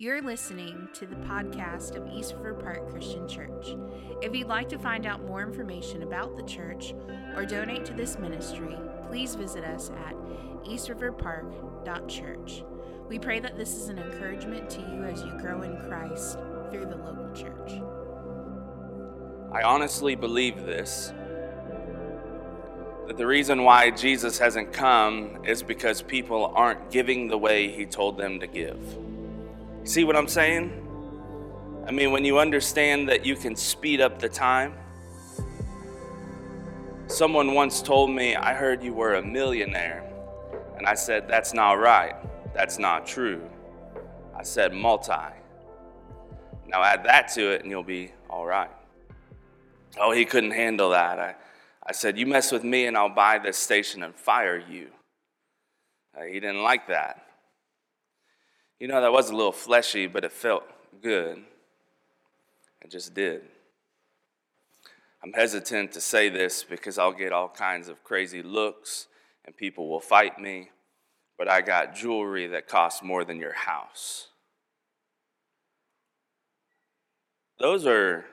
You're listening to the podcast of East River Park Christian Church. If you'd like to find out more information about the church or donate to this ministry, please visit us at eastriverpark.church. We pray that this is an encouragement to you as you grow in Christ through the local church. I honestly believe this that the reason why Jesus hasn't come is because people aren't giving the way he told them to give. See what I'm saying? I mean, when you understand that you can speed up the time. Someone once told me, I heard you were a millionaire. And I said, That's not right. That's not true. I said, multi. Now add that to it and you'll be all right. Oh, he couldn't handle that. I, I said, You mess with me and I'll buy this station and fire you. Uh, he didn't like that. You know, that was a little fleshy, but it felt good. It just did. I'm hesitant to say this because I'll get all kinds of crazy looks and people will fight me, but I got jewelry that costs more than your house. Those are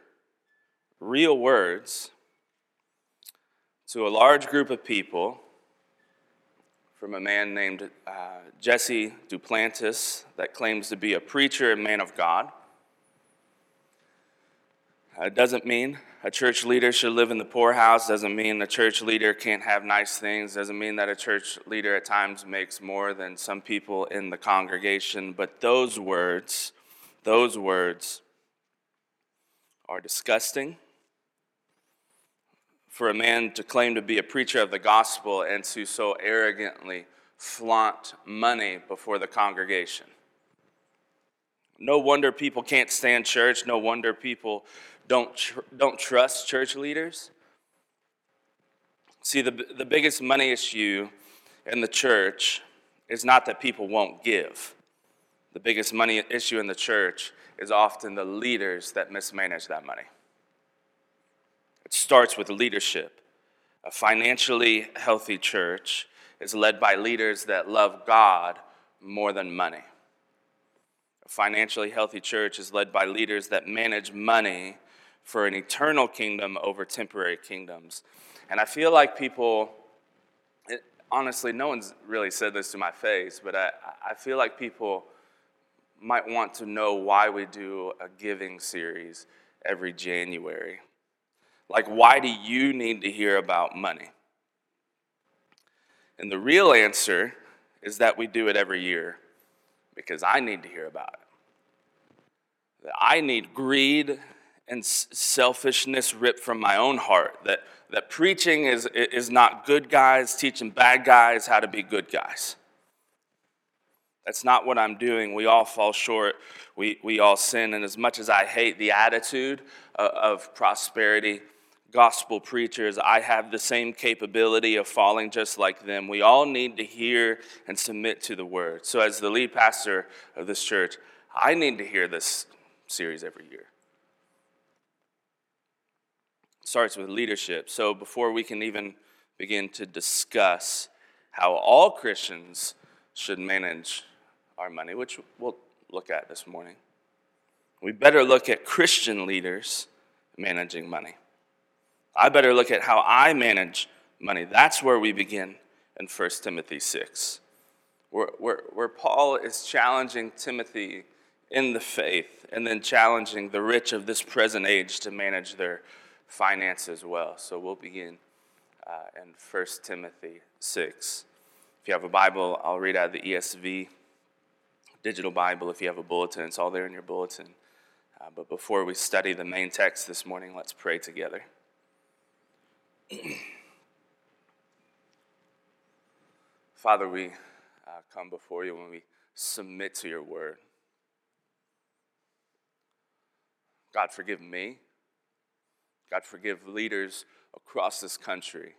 real words to a large group of people from a man named uh, Jesse Duplantis that claims to be a preacher and man of God. Uh, it doesn't mean a church leader should live in the poorhouse, doesn't mean a church leader can't have nice things, doesn't mean that a church leader at times makes more than some people in the congregation. But those words, those words are disgusting for a man to claim to be a preacher of the gospel and to so arrogantly flaunt money before the congregation. No wonder people can't stand church. No wonder people don't, tr- don't trust church leaders. See, the, the biggest money issue in the church is not that people won't give. The biggest money issue in the church is often the leaders that mismanage that money. It starts with leadership. A financially healthy church is led by leaders that love God more than money. A financially healthy church is led by leaders that manage money for an eternal kingdom over temporary kingdoms. And I feel like people, it, honestly, no one's really said this to my face, but I, I feel like people might want to know why we do a giving series every January. Like, why do you need to hear about money? And the real answer is that we do it every year because I need to hear about it. That I need greed and selfishness ripped from my own heart. That, that preaching is, is not good guys teaching bad guys how to be good guys. That's not what I'm doing. We all fall short. We, we all sin. And as much as I hate the attitude of, of prosperity, gospel preachers, I have the same capability of falling just like them. We all need to hear and submit to the word. So, as the lead pastor of this church, I need to hear this series every year. It starts with leadership. So, before we can even begin to discuss how all Christians should manage our money, which we'll look at this morning, we better look at Christian leaders managing money. I better look at how I manage money. That's where we begin in 1 Timothy 6, where, where, where Paul is challenging Timothy in the faith and then challenging the rich of this present age to manage their finances well. So we'll begin uh, in 1 Timothy 6. If you have a Bible, I'll read out the ESV digital Bible. If you have a bulletin, it's all there in your bulletin. Uh, but before we study the main text this morning, let's pray together. Father, we uh, come before you when we submit to your word. God, forgive me. God, forgive leaders across this country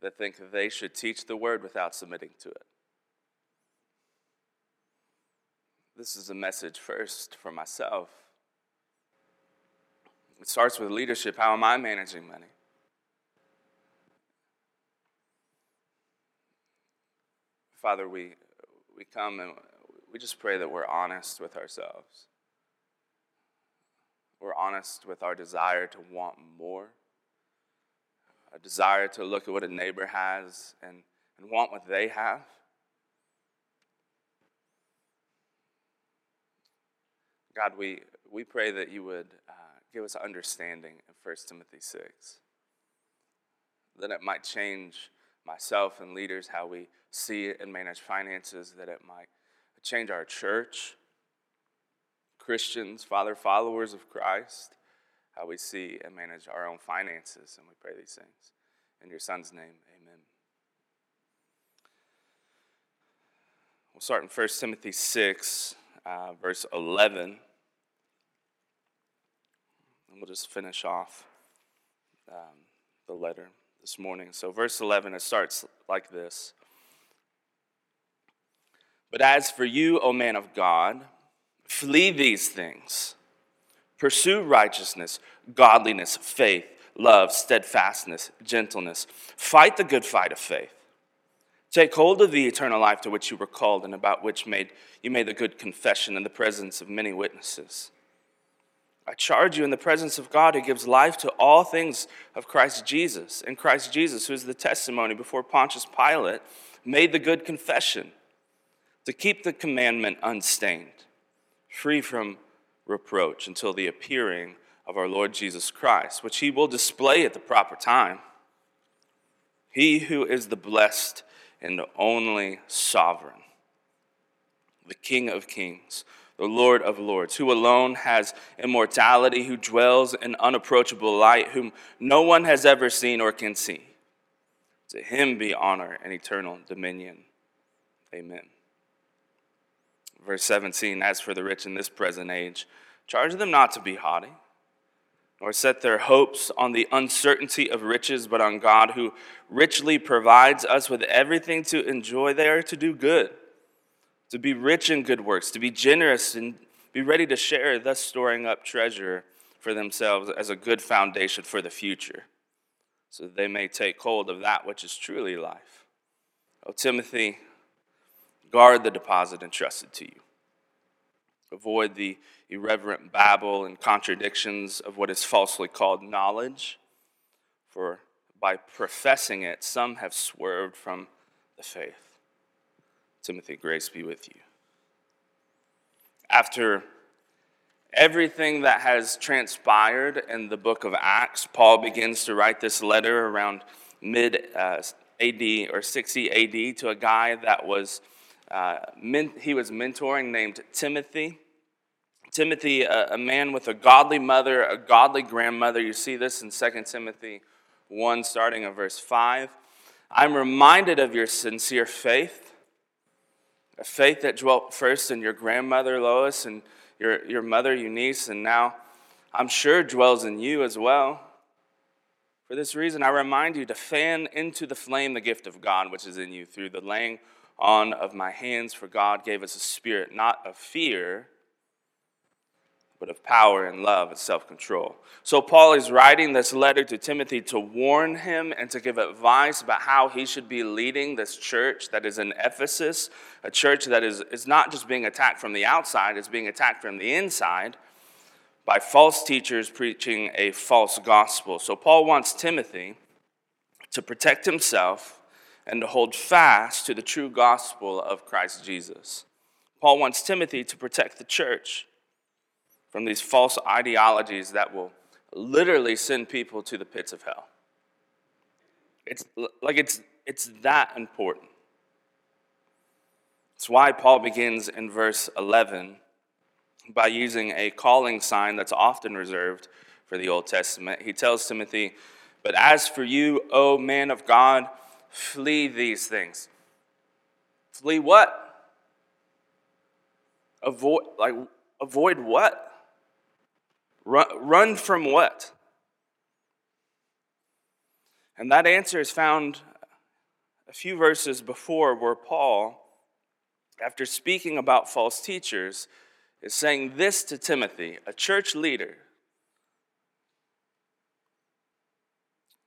that think they should teach the word without submitting to it. This is a message first for myself. It starts with leadership. How am I managing money? Father, we, we come and we just pray that we're honest with ourselves. We're honest with our desire to want more, a desire to look at what a neighbor has and, and want what they have. God, we, we pray that you would uh, give us understanding in 1 Timothy 6, that it might change myself and leaders how we see and manage finances, that it might change our church, Christians, Father, followers of Christ, how we see and manage our own finances. And we pray these things. In your Son's name, amen. We'll start in 1 Timothy 6, uh, verse 11. And we'll just finish off um, the letter this morning. So, verse 11, it starts like this But as for you, O man of God, flee these things. Pursue righteousness, godliness, faith, love, steadfastness, gentleness. Fight the good fight of faith. Take hold of the eternal life to which you were called and about which made, you made the good confession in the presence of many witnesses. I charge you in the presence of God who gives life to all things of Christ Jesus, and Christ Jesus, who is the testimony before Pontius Pilate, made the good confession to keep the commandment unstained, free from reproach until the appearing of our Lord Jesus Christ, which he will display at the proper time. He who is the blessed and the only sovereign, the King of kings the Lord of lords, who alone has immortality, who dwells in unapproachable light, whom no one has ever seen or can see. To him be honor and eternal dominion. Amen. Verse 17 As for the rich in this present age, charge them not to be haughty, nor set their hopes on the uncertainty of riches, but on God, who richly provides us with everything to enjoy. They are to do good to be rich in good works, to be generous and be ready to share, thus storing up treasure for themselves as a good foundation for the future, so that they may take hold of that which is truly life. O Timothy, guard the deposit entrusted to you. Avoid the irreverent babble and contradictions of what is falsely called knowledge, for by professing it, some have swerved from the faith. Timothy, grace be with you. After everything that has transpired in the book of Acts, Paul begins to write this letter around mid uh, AD or 60 AD to a guy that was uh, men- he was mentoring named Timothy. Timothy, a, a, man with a godly mother, a godly grandmother. You see this in 2 Timothy 1, starting in verse 5. I'm reminded of your sincere faith a faith that dwelt first in your grandmother Lois and your, your mother Eunice, and now I'm sure dwells in you as well. For this reason, I remind you to fan into the flame the gift of God which is in you through the laying on of my hands, for God gave us a spirit not of fear but of power and love and self control. So, Paul is writing this letter to Timothy to warn him and to give advice about how he should be leading this church that is in Ephesus, a church that is, is not just being attacked from the outside, it's being attacked from the inside by false teachers preaching a false gospel. So, Paul wants Timothy to protect himself and to hold fast to the true gospel of Christ Jesus. Paul wants Timothy to protect the church from these false ideologies that will literally send people to the pits of hell. It's like it's, it's that important. It's why Paul begins in verse 11 by using a calling sign that's often reserved for the Old Testament. He tells Timothy, But as for you, O man of God, flee these things. Flee what? Avoid, like, avoid what? Run, from what? And that answer is found a few verses before, where Paul, after speaking about false teachers, is saying this to Timothy, a church leader.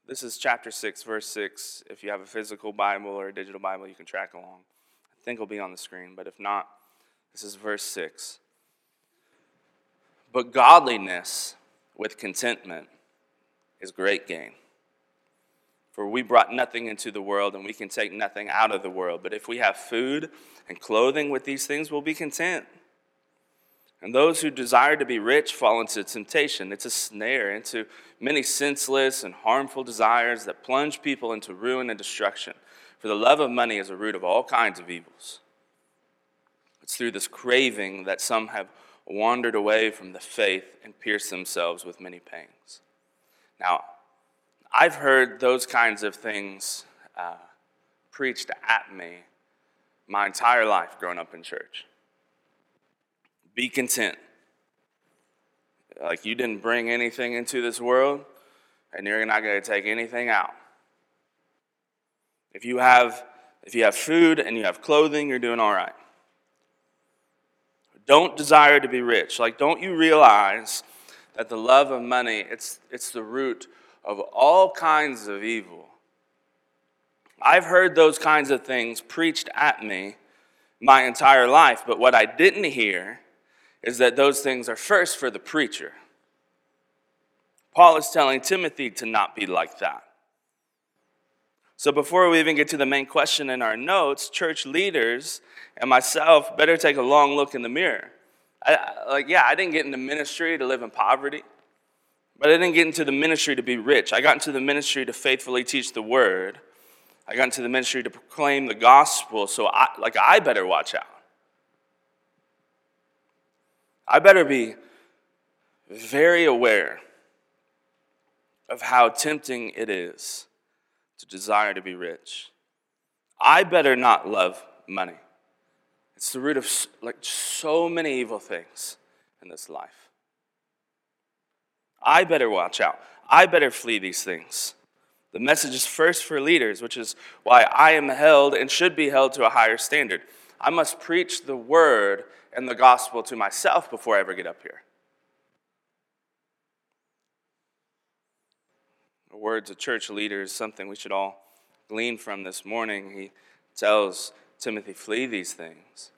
This is chapter 6, verse 6. If you have a physical Bible or a digital Bible, you can track along. I think it'll be on the screen, but if not, This is verse 6. But godliness with contentment is great gain. For we brought nothing into the world, and we can take nothing out of the world. But if we have food and clothing with these things, we'll be content. And those who desire to be rich fall into temptation. It's a snare, into many senseless and harmful desires that plunge people into ruin and destruction. For the love of money is a root of all kinds of evils. It's through this craving that some have wandered away from the faith and pierced themselves with many pangs. Now, I've heard those kinds of things uh, preached at me my entire life growing up in church. Be content. Like you didn't bring anything into this world, and you're not going to take anything out. If you have if you have food and you have clothing, you're doing all right. Don't desire to be rich. Like, don't you realize that the love of money, it's, it's the root of all kinds of evil. I've heard those kinds of things preached at me my entire life, but what I didn't hear is that those things are first for the preacher. Paul is telling Timothy to not be like that. So, before we even get to the main question in our notes, church leaders and myself better take a long look in the mirror. I, like, yeah, I didn't get into ministry to live in poverty. But I didn't get into the ministry to be rich. I got into the ministry to faithfully teach the word. I got into the ministry to proclaim the gospel. So, I, like, I better watch out. I better be very aware of how tempting it is to desire to be rich. I better not love money. It's the root of like so many evil things in this life. I better watch out. I better flee these things. The message is first for leaders, which is why I am held and should be held to a higher standard. I must preach the word and the gospel to myself before I ever get up here. The words of church leaders, something we should all glean from this morning. He tells Timothy, flee these things.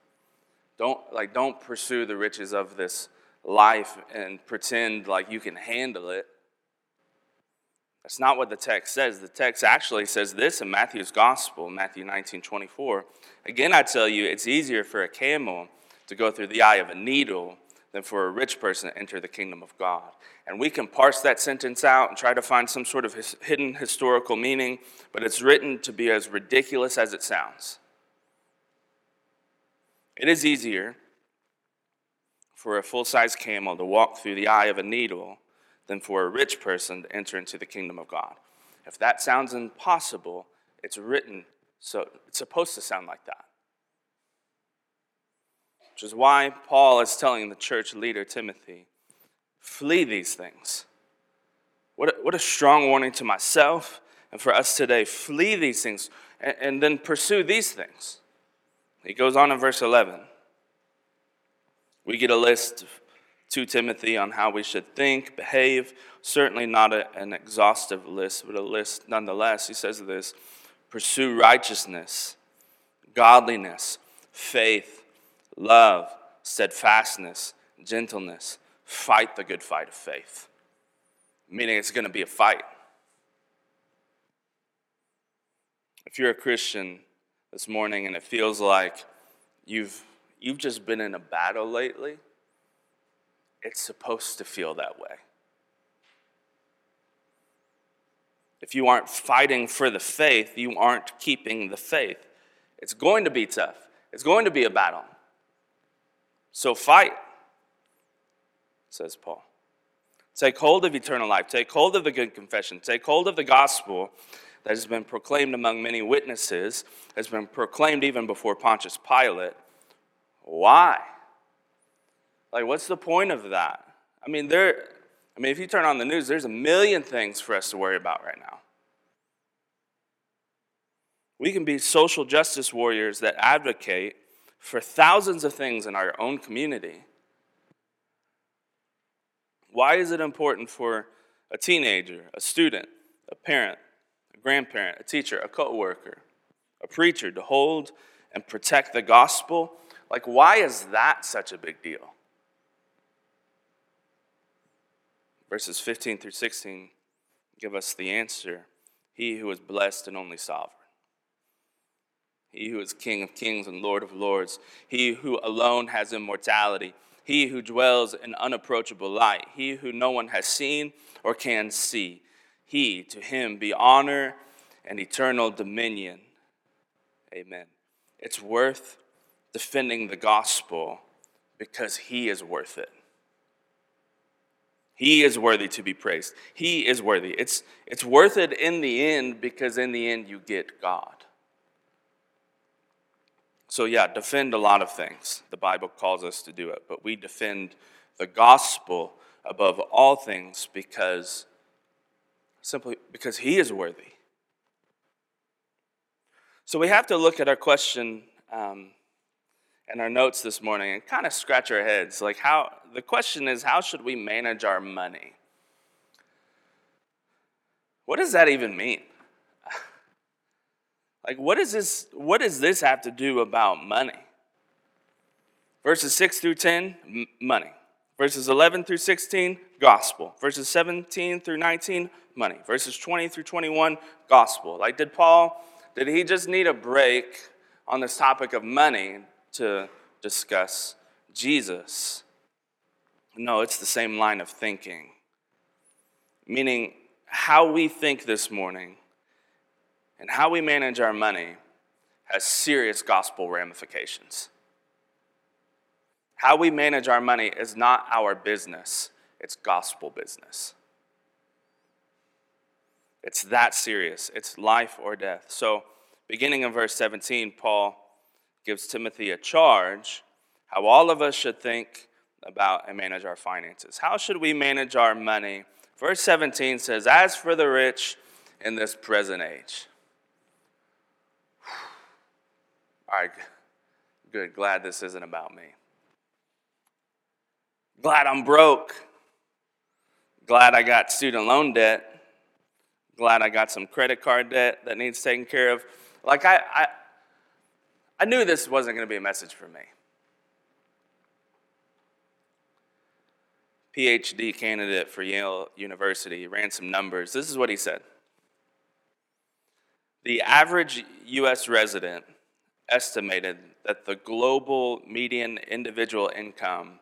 Don't like don't pursue the riches of this life and pretend like you can handle it. That's not what the text says. The text actually says this in Matthew's gospel, Matthew 19 24. Again, I tell you, it's easier for a camel to go through the eye of a needle than for a rich person to enter the kingdom of God. And we can parse that sentence out and try to find some sort of his, hidden historical meaning, but it's written to be as ridiculous as it sounds. It is easier for a full size camel to walk through the eye of a needle than for a rich person to enter into the kingdom of God. If that sounds impossible, it's written so it's supposed to sound like that. Which is why Paul is telling the church leader Timothy, flee these things. What a, what a strong warning to myself and for us today. Flee these things and, and then pursue these things. He goes on in verse 11. We get a list to Timothy on how we should think, behave. Certainly not a, an exhaustive list, but a list nonetheless. He says this pursue righteousness, godliness, faith, love, steadfastness, gentleness. Fight the good fight of faith. Meaning it's going to be a fight. If you're a Christian this morning and it feels like you've you've just been in a battle lately, it's supposed to feel that way. If you aren't fighting for the faith, you aren't keeping the faith. It's going to be tough, it's going to be a battle. So fight, says Paul. Take hold of eternal life. Take hold of the good confession. Take hold of the gospel that has been proclaimed among many witnesses, has been proclaimed even before Pontius Pilate why? Like, what's the point of that? I mean, there, I mean, if you turn on the news, there's a million things for us to worry about right now. We can be social justice warriors that advocate for thousands of things in our own community. Why is it important for a teenager, a student, a parent, a grandparent, a teacher, a co worker, a preacher to hold and protect the gospel Like, why is that such a big deal? Verses 15 through 16 give us the answer He who is blessed and only sovereign. He who is King of kings and Lord of lords. He who alone has immortality. He who dwells in unapproachable light. He who no one has seen or can see. He, to him be honor and eternal dominion. Amen. It's worth defending the gospel because he is worth it. He is worthy to be praised. He is worthy. It's, it's worth it in the end because in the end you get God. So, yeah, defend a lot of things. The Bible calls us to do it, but we defend the gospel above all things because simply because He is worthy. So, we have to look at our question um, and our notes this morning and kind of scratch our heads. Like, how the question is, how should we manage our money? What does that even mean? Like, what, is this, what does this have to do about money? Verses 6 through 10, m- money. Verses 11 through 16, gospel. Verses 17 through 19, money. Verses 20 through 21, gospel. Like, did Paul, did he just need a break on this topic of money to discuss Jesus? No, it's the same line of thinking. Meaning, how we think this morning and how we manage our money has serious gospel ramifications. How we manage our money is not our business, it's gospel business. It's that serious. It's life or death. So, beginning in verse 17, Paul gives Timothy a charge how all of us should think about and manage our finances. How should we manage our money? Verse 17 says, As for the rich in this present age. All right, good. Glad this isn't about me. Glad I'm broke. Glad I got student loan debt. Glad I got some credit card debt that needs taken care of. Like, I, I, I knew this wasn't going to be a message for me. PhD candidate for Yale University ran some numbers. This is what he said The average U.S. resident estimated that the global median individual income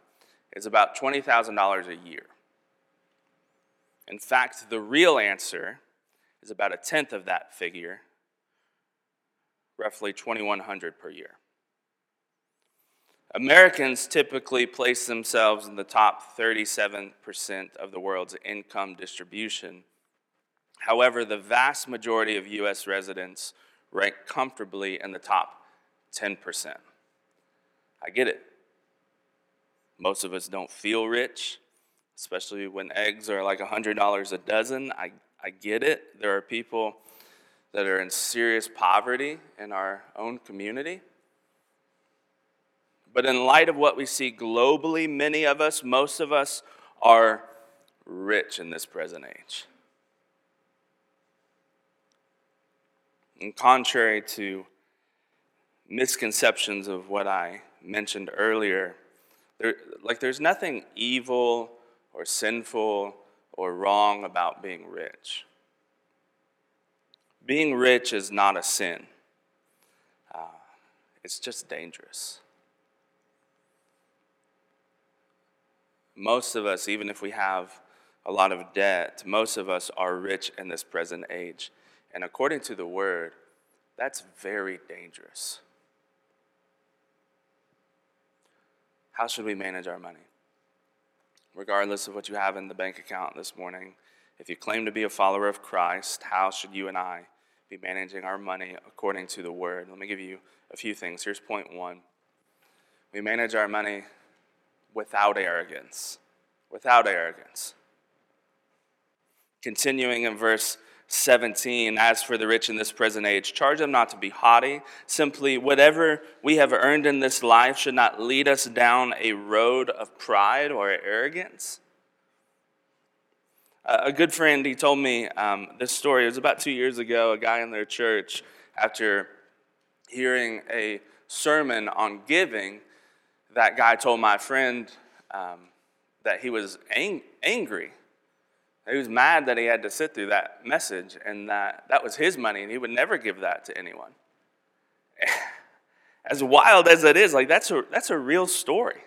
is about $20,000 a year. In fact, the real answer is about a tenth of that figure, roughly 2100 per year. Americans typically place themselves in the top 37% of the world's income distribution. However, the vast majority of US residents rank comfortably in the top 10%. I get it. Most of us don't feel rich, especially when eggs are like $100 a dozen. I, I get it. There are people that are in serious poverty in our own community. But in light of what we see globally, many of us, most of us, are rich in this present age. And contrary to misconceptions of what I mentioned earlier. There, like, there's nothing evil or sinful or wrong about being rich. Being rich is not a sin, uh, it's just dangerous. Most of us, even if we have a lot of debt, most of us are rich in this present age. And according to the word, that's very dangerous. How should we manage our money? Regardless of what you have in the bank account this morning, if you claim to be a follower of Christ, how should you and I be managing our money according to the word? Let me give you a few things. Here's point one we manage our money without arrogance. Without arrogance. Continuing in verse 17, as for the rich in this present age, charge them not to be haughty. Simply, whatever we have earned in this life should not lead us down a road of pride or arrogance. a good friend, he told me um, this story. It was about two years ago. A guy in their church, after hearing a sermon on giving, that guy told my friend um, that he was ang- angry. He was mad that he had to sit through that message and that that was his money and he would never give that to anyone. as wild as it is, like that's a, that's a real story.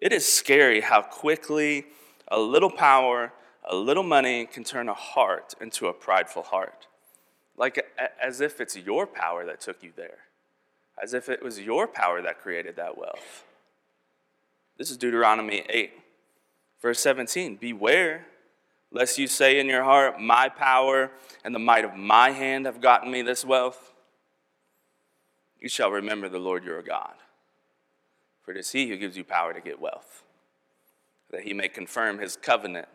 It is scary how quickly a little power, a little money can turn a heart into a prideful heart. Like as if it's your power that took you there, as if it was your power that created that wealth. This is Deuteronomy 8, verse 17. Beware lest you say in your heart, My power and the might of my hand have gotten me this wealth. You shall remember the Lord your God. For it is he who gives you power to get wealth, that he may confirm his covenant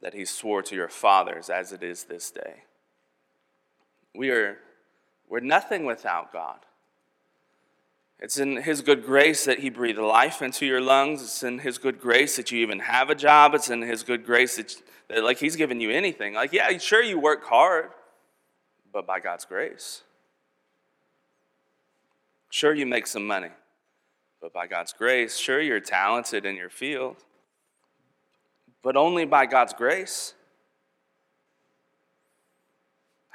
that he swore to your fathers as it is this day. We are we're nothing without God. It's in His good grace that He breathed life into your lungs. It's in His good grace that you even have a job. It's in His good grace that, that like, He's given you anything. Like, yeah, sure, you work hard, but by God's grace. Sure, you make some money, but by God's grace. Sure, you're talented in your field, but only by God's grace.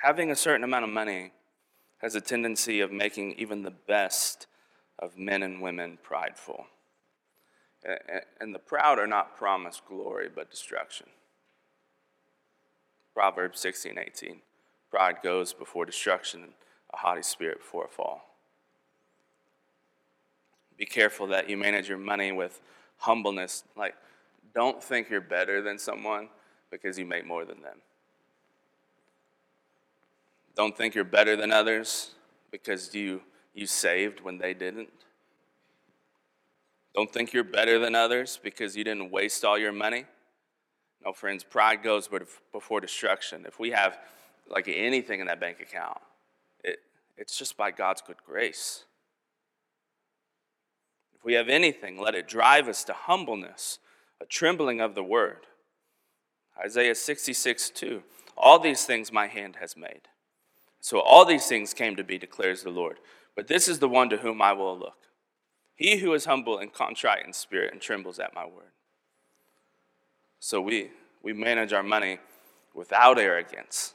Having a certain amount of money has a tendency of making even the best of men and women prideful. And the proud are not promised glory, but destruction. Proverbs 16, 18. Pride goes before destruction, and a haughty spirit before a fall. Be careful that you manage your money with humbleness. Like, don't think you're better than someone because you make more than them. Don't think you're better than others because you, you saved when they didn't. Don't think you're better than others because you didn't waste all your money. No, friends, pride goes before destruction. If we have like anything in that bank account, it, it's just by God's good grace If we have anything, let it drive us to humbleness, a trembling of the word. Isaiah 66, 2. All these things my hand has made. So all these things came to be, declares the Lord. But this is the one to whom I will look. He who is humble and contrite in spirit and trembles at my word. So we, we manage our money without arrogance.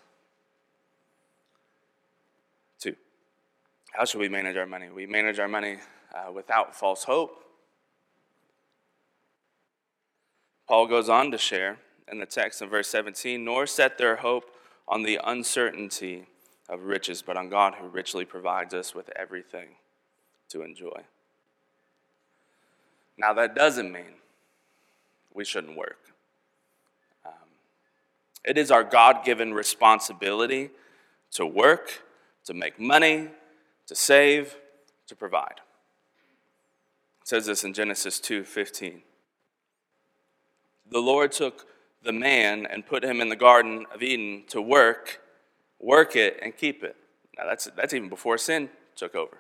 Two, how should we manage our money? We manage our money uh, without false hope. Paul goes on to share in the text in verse 17, nor set their hope on the uncertainty of riches, but on God who richly provides us with everything to enjoy. Now, that doesn't mean we shouldn't work. Um, it is our God given responsibility to work, to make money, to save, to provide It says this in Genesis 2:15. The Lord took the man and put him in the garden of Eden to work, work it and keep it. Now that's that's even before sin took over.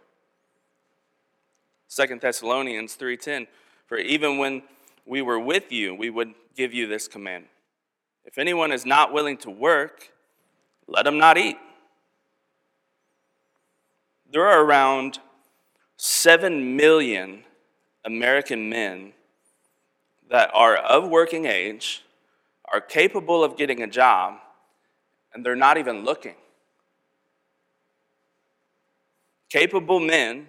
Second Thessalonians 3:10 For even when we were with you, we would give you this command. If anyone is not willing to work, let him not eat. There are around 7 million American men that are of working age, are capable of getting a job, and they're not even looking. Capable men,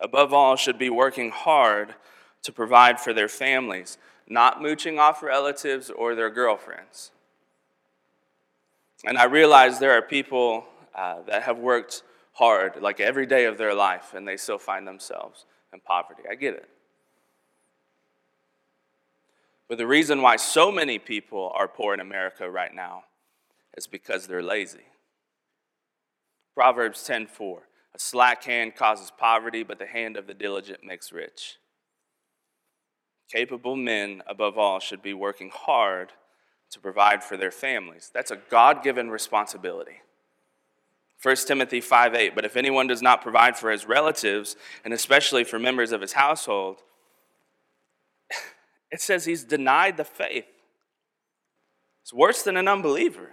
above all, should be working hard to provide for their families, not mooching off relatives or their girlfriends. And I realize there are people uh, that have worked hard, like every day of their life, and they still find themselves in poverty. I get it. But the reason why so many people are poor in America right now is because they're lazy. Proverbs 10:4 A slack hand causes poverty, but the hand of the diligent makes rich. Capable men, above all, should be working hard to provide for their families. That's a God given responsibility. 1 Timothy 5 8. But if anyone does not provide for his relatives, and especially for members of his household, it says he's denied the faith. It's worse than an unbeliever.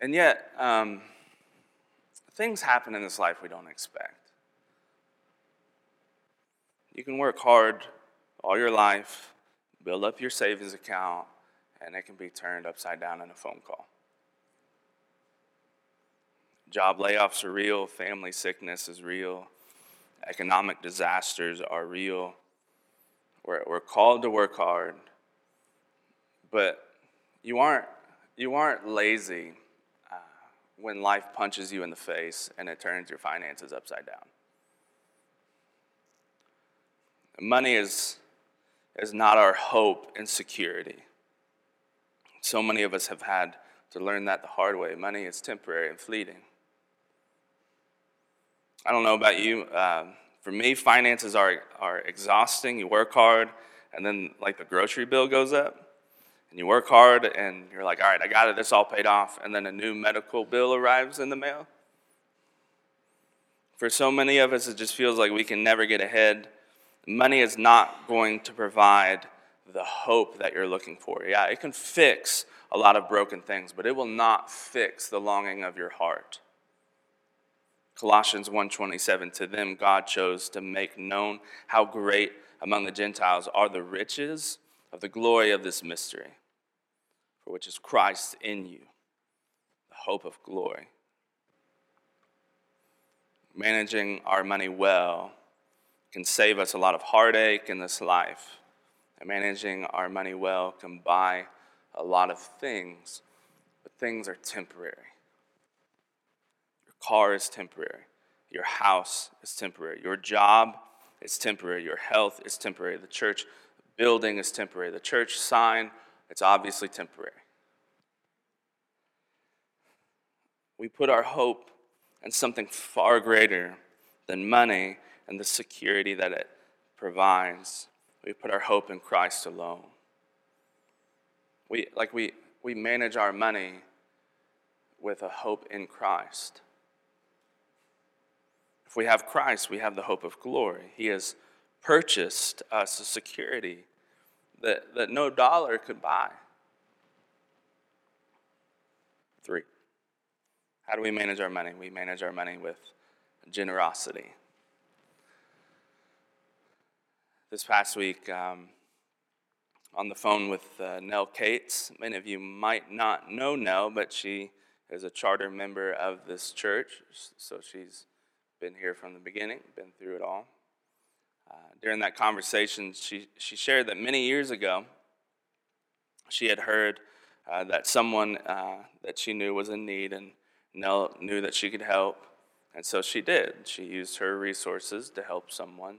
And yet, um, things happen in this life we don't expect. You can work hard all your life, build up your savings account, and it can be turned upside down in a phone call. Job layoffs are real, family sickness is real, economic disasters are real. We're, we're called to work hard, but you aren't, you aren't lazy when life punches you in the face and it turns your finances upside down. Money is, is not our hope and security. So many of us have had to learn that the hard way. Money is temporary and fleeting. I don't know about you. Uh, for me, finances are, are exhausting. You work hard, and then like the grocery bill goes up, and you work hard, and you're like, all right, I got it, this all paid off, and then a new medical bill arrives in the mail. For so many of us, it just feels like we can never get ahead money is not going to provide the hope that you're looking for. Yeah, it can fix a lot of broken things, but it will not fix the longing of your heart. Colossians 1:27 to them God chose to make known how great among the Gentiles are the riches of the glory of this mystery for which is Christ in you the hope of glory managing our money well can save us a lot of heartache in this life. And managing our money well can buy a lot of things, but things are temporary. Your car is temporary. Your house is temporary. Your job is temporary. Your health is temporary. The church building is temporary. The church sign, it's obviously temporary. We put our hope in something far greater than money and the security that it provides. We put our hope in Christ alone. We, like we, we manage our money with a hope in Christ. If we have Christ, we have the hope of glory. He has purchased us a security that, that no dollar could buy. Three. How do we manage our money? We manage our money with generosity this past week um, on the phone with uh, Nell Cates. Many of you might not know Nell, but she is a charter member of this church, so she's been here from the beginning, been through it all. Uh, during that conversation, she, she shared that many years ago, she had heard uh, that someone uh, that she knew was in need, and knew that she could help, and so she did. She used her resources to help someone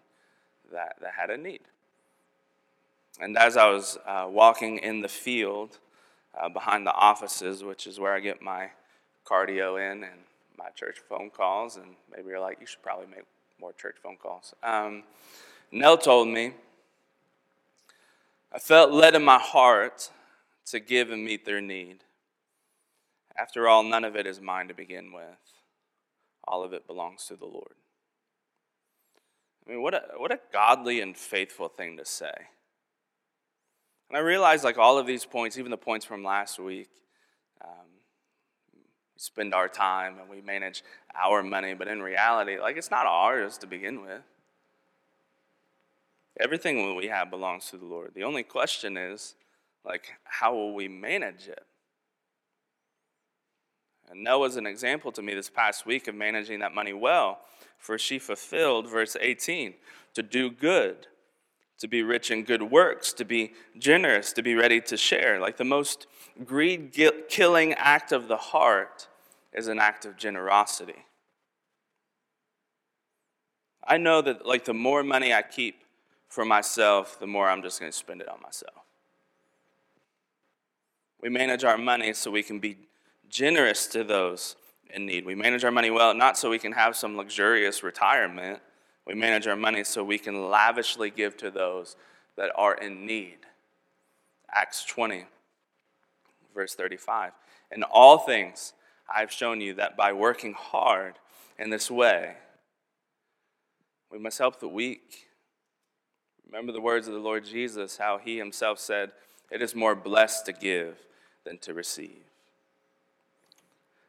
that, that had a need. And as I was uh, walking in the field uh, behind the offices, which is where I get my cardio in and my church phone calls, and maybe you're like, you should probably make more church phone calls. Um, Nell told me, I felt led in my heart to give and meet their need. After all, none of it is mine to begin with, all of it belongs to the Lord. I mean, what a, what a godly and faithful thing to say. And I realize, like all of these points, even the points from last week, um, spend our time and we manage our money, but in reality, like it's not ours to begin with. Everything we have belongs to the Lord. The only question is, like, how will we manage it? And Noah's an example to me this past week of managing that money well for she fulfilled, verse 18, to do good, to be rich in good works, to be generous, to be ready to share. Like the most greed killing act of the heart is an act of generosity. I know that like the more money I keep for myself, the more I'm just going to spend it on myself. We manage our money so we can be generous to those in need. We manage our money well, not so we can have some luxurious retirement. We manage our money so we can lavishly give to those that are in need. Acts 20, verse 35. In all things, I've shown you that by working hard in this way, we must help the weak. Remember the words of the Lord Jesus, how he himself said, It is more blessed to give than to receive.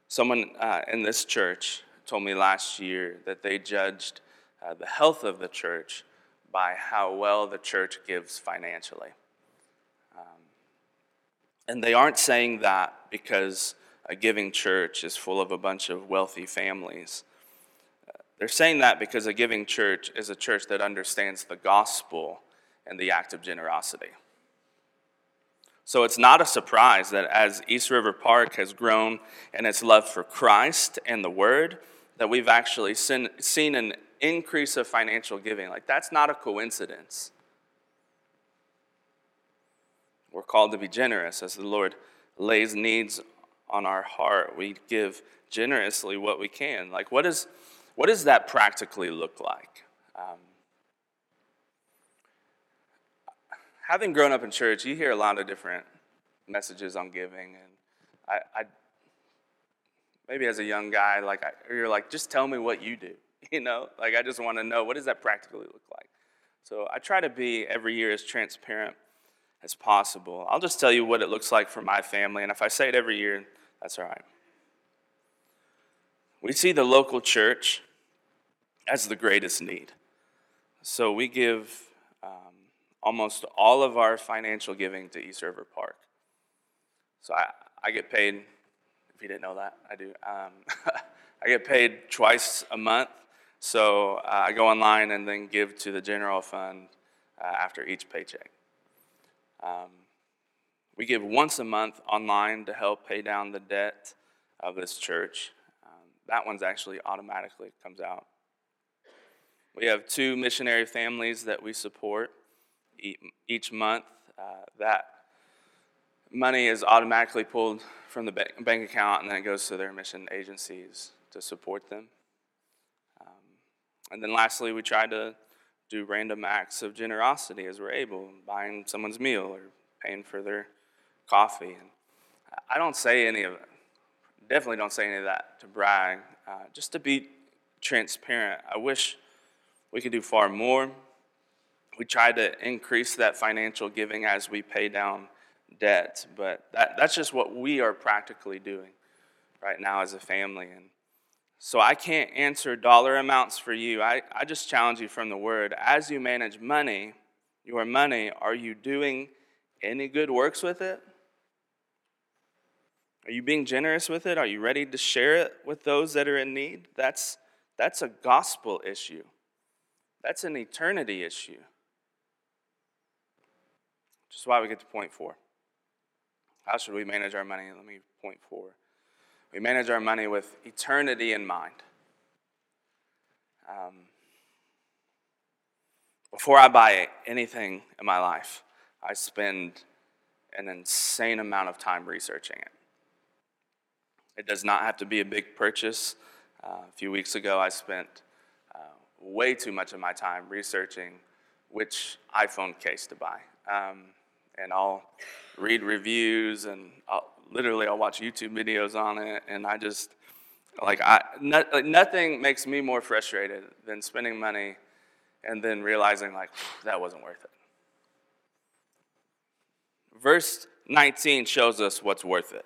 Someone uh, in this church told me last year that they judged uh, the health of the church by how well the church gives financially. And they aren't saying that because a giving church is full of a bunch of wealthy families. They're saying that because a giving church is a church that understands the gospel and the act of generosity. So it's not a surprise that as East River Park has grown in its love for Christ and the Word, that we've actually seen, seen an increase of financial giving. Like, that's not a coincidence. We're called to be generous as the Lord lays needs on our heart. We give generously what we can. Like, what, is, what does that practically look like? Um, having grown up in church, you hear a lot of different messages on giving, and I, I maybe as a young guy, like I, you're like, just tell me what you do. You know, like I just want to know what does that practically look like. So I try to be every year as transparent as possible. I'll just tell you what it looks like for my family, and if I say it every year, that's all right. We see the local church as the greatest need. So we give um, almost all of our financial giving to East River Park. So I, I get paid if you didn't know that, I do. Um, I get paid twice a month, so uh, I go online and then give to the general fund uh, after each paycheck. Um, we give once a month online to help pay down the debt of this church. Um, that one's actually automatically comes out. We have two missionary families that we support each month. Uh, that money is automatically pulled from the bank account and then it goes to their mission agencies to support them. Um, and then lastly, we try to do random acts of generosity as we're able, buying someone's meal or paying for their coffee. And I don't say any of it, definitely don't say any of that to brag, uh, just to be transparent. I wish we could do far more. We try to increase that financial giving as we pay down debt, but that, that's just what we are practically doing right now as a family. And so I can't answer dollar amounts for you. I, I just challenge you from the word. As you manage money, your money, are you doing any good works with it? Are you being generous with it? Are you ready to share it with those that are in need? That's, that's a gospel issue. That's an eternity issue. Which is why we get to point four. How should we manage our money? Let me point four. We manage our money with eternity in mind. Um, before I buy anything in my life, I spend an insane amount of time researching it. It does not have to be a big purchase. Uh, a few weeks ago, I spent uh, way too much of my time researching which iPhone case to buy. Um, and I'll read reviews and I'll, literally I'll watch YouTube videos on it, and I just like I like nothing makes me more frustrated than spending money and then realizing like that wasn't worth it. Verse 19 shows us what's worth it.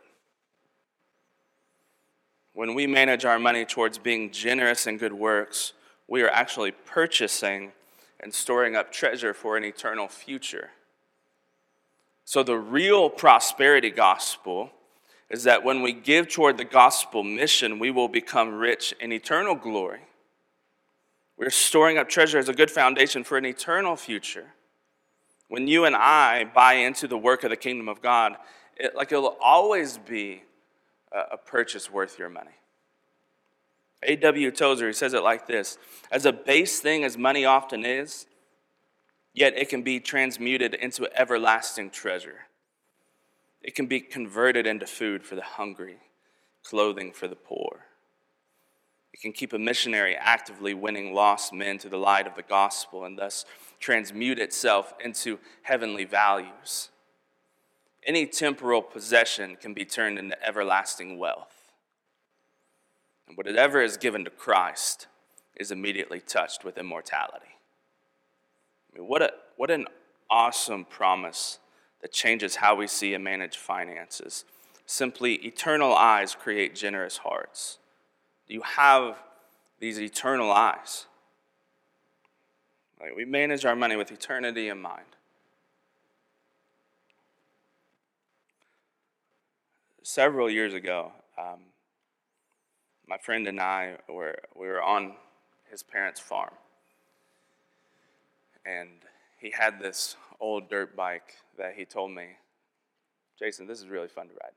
When we manage our money towards being generous in good works, we are actually purchasing and storing up treasure for an eternal future. So, the real prosperity gospel is that when we give toward the gospel mission, we will become rich in eternal glory. We're storing up treasure as a good foundation for an eternal future. When you and I buy into the work of the kingdom of God, it, like it'll always be a, a purchase worth your money. A.W. Tozer, he says it like this As a base thing as money often is, yet it can be transmuted into everlasting treasure. It can be converted into food for the hungry, clothing for the poor. It can keep a missionary actively winning lost men to the light of the gospel and thus transmute itself into heavenly values. Any temporal possession can be turned into everlasting wealth. And whatever is given to Christ is immediately touched with immortality. I mean, what, a, what an awesome promise that changes how we see and manage finances. simply eternal eyes create generous hearts? You have these eternal eyes? Like we manage our money with eternity in mind. Several years ago, um, my friend and I were we were on his parents' farm, and he had this old dirt bike that he told me, Jason, this is really fun to ride,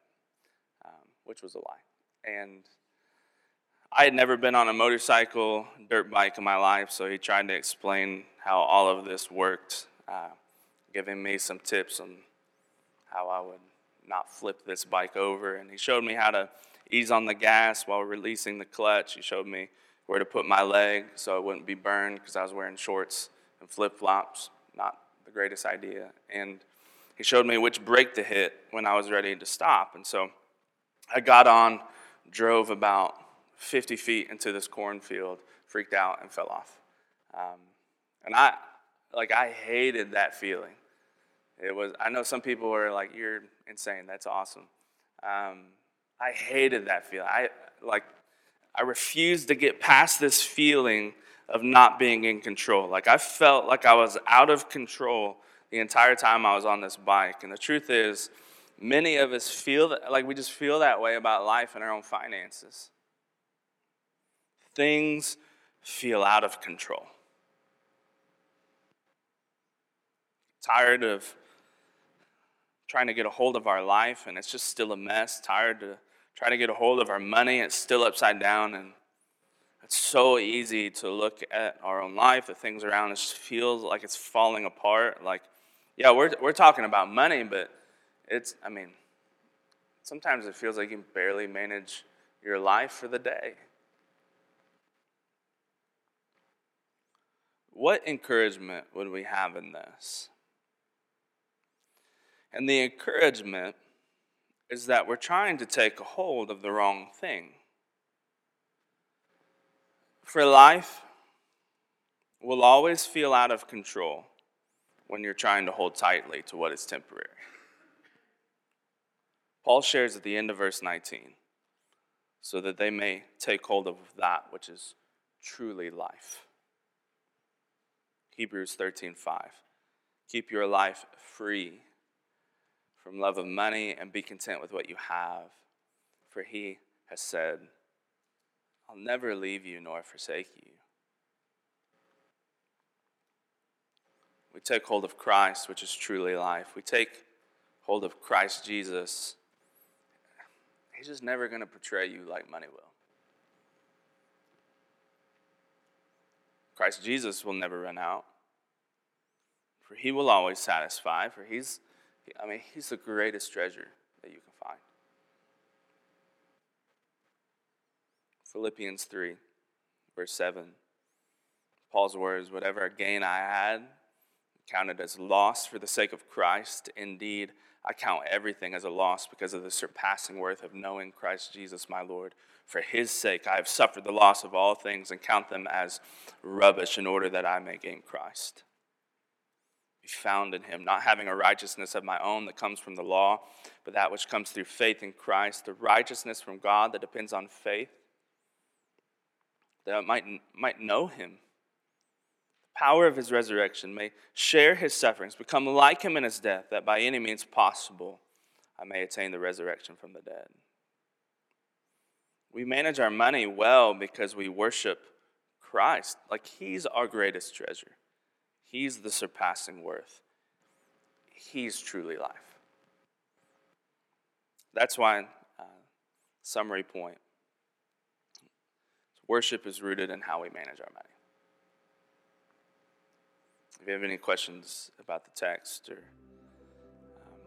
um, which was a lie. And I had never been on a motorcycle, dirt bike in my life, so he tried to explain how all of this worked, uh, giving me some tips on how I would not flip this bike over. And he showed me how to ease on the gas while releasing the clutch. He showed me where to put my leg so it wouldn't be burned because I was wearing shorts and flip flops. Not the greatest idea. And he showed me which brake to hit when I was ready to stop. And so I got on, drove about 50 feet into this cornfield, freaked out, and fell off. Um, and I, like, I hated that feeling. It was, I know some people are like, you're insane. That's awesome. Um, I hated that feeling. I, like, I refused to get past this feeling of not being in control. Like, I felt like I was out of control the entire time I was on this bike. And the truth is, many of us feel that, like we just feel that way about life and our own finances. Things feel out of control. Tired of trying to get a hold of our life and it's just still a mess. Tired to try to get a hold of our money, it's still upside down. And it's so easy to look at our own life, the things around us feels like it's falling apart. Like, yeah, we're, we're talking about money, but it's, I mean, sometimes it feels like you barely manage your life for the day. What encouragement would we have in this? And the encouragement is that we're trying to take a hold of the wrong thing. For life will always feel out of control when you're trying to hold tightly to what is temporary. Paul shares at the end of verse 19 so that they may take hold of that which is truly life. Hebrews 13:5 Keep your life free from love of money and be content with what you have for he has said I'll never leave you nor forsake you. We take hold of Christ, which is truly life. We take hold of Christ Jesus. He's just never going to portray you like money will. Christ Jesus will never run out. For he will always satisfy, for he's I mean, he's the greatest treasure that you can find. Philippians 3, verse 7. Paul's words, whatever gain I had, counted as loss for the sake of Christ. Indeed, I count everything as a loss because of the surpassing worth of knowing Christ Jesus my Lord. For his sake, I have suffered the loss of all things and count them as rubbish in order that I may gain Christ. Be found in him, not having a righteousness of my own that comes from the law, but that which comes through faith in Christ, the righteousness from God that depends on faith, that I might, might know him The power of his resurrection, may share his sufferings, become like him in his death, that by any means possible I may attain the resurrection from the dead. We manage our money well because we worship Christ. Like he's our greatest treasure, he's the surpassing worth, he's truly life. That's why, uh, summary point worship is rooted in how we manage our money. If you have any questions about the text, or um,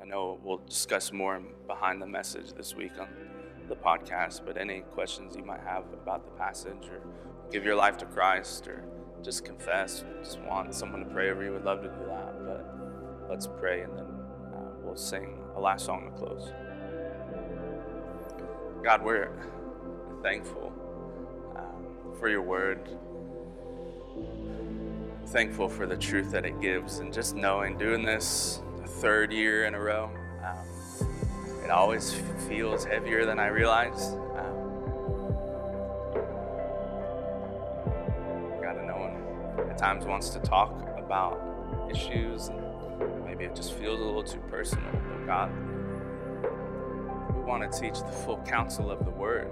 I know we'll discuss more behind the message this week on the podcast, but any questions you might have about the passage, or give your life to Christ, or just confess, just want someone to pray over you, we'd love to do that. But let's pray and then uh, we'll sing a last song to close. God, we're thankful um, for your word thankful for the truth that it gives and just knowing doing this a third year in a row um, it always feels heavier than I realized. Um, God, no at times wants to talk about issues, and maybe it just feels a little too personal. But God, we want to teach the full counsel of the Word.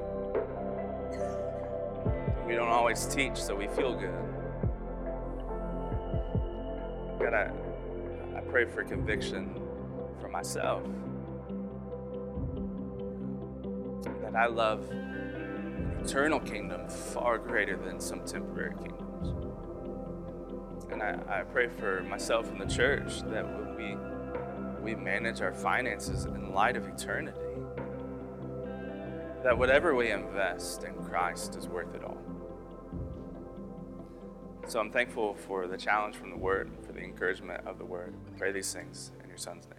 We don't always teach, so we feel good. God, I, I pray for conviction for myself. That I love an eternal kingdom far greater than some temporary kingdoms. And I, I pray for myself and the church that we, we manage our finances in light of eternity. That whatever we invest in Christ is worth it all. So I'm thankful for the challenge from the Word, for the encouragement of the Word. Pray these things in your Son's name.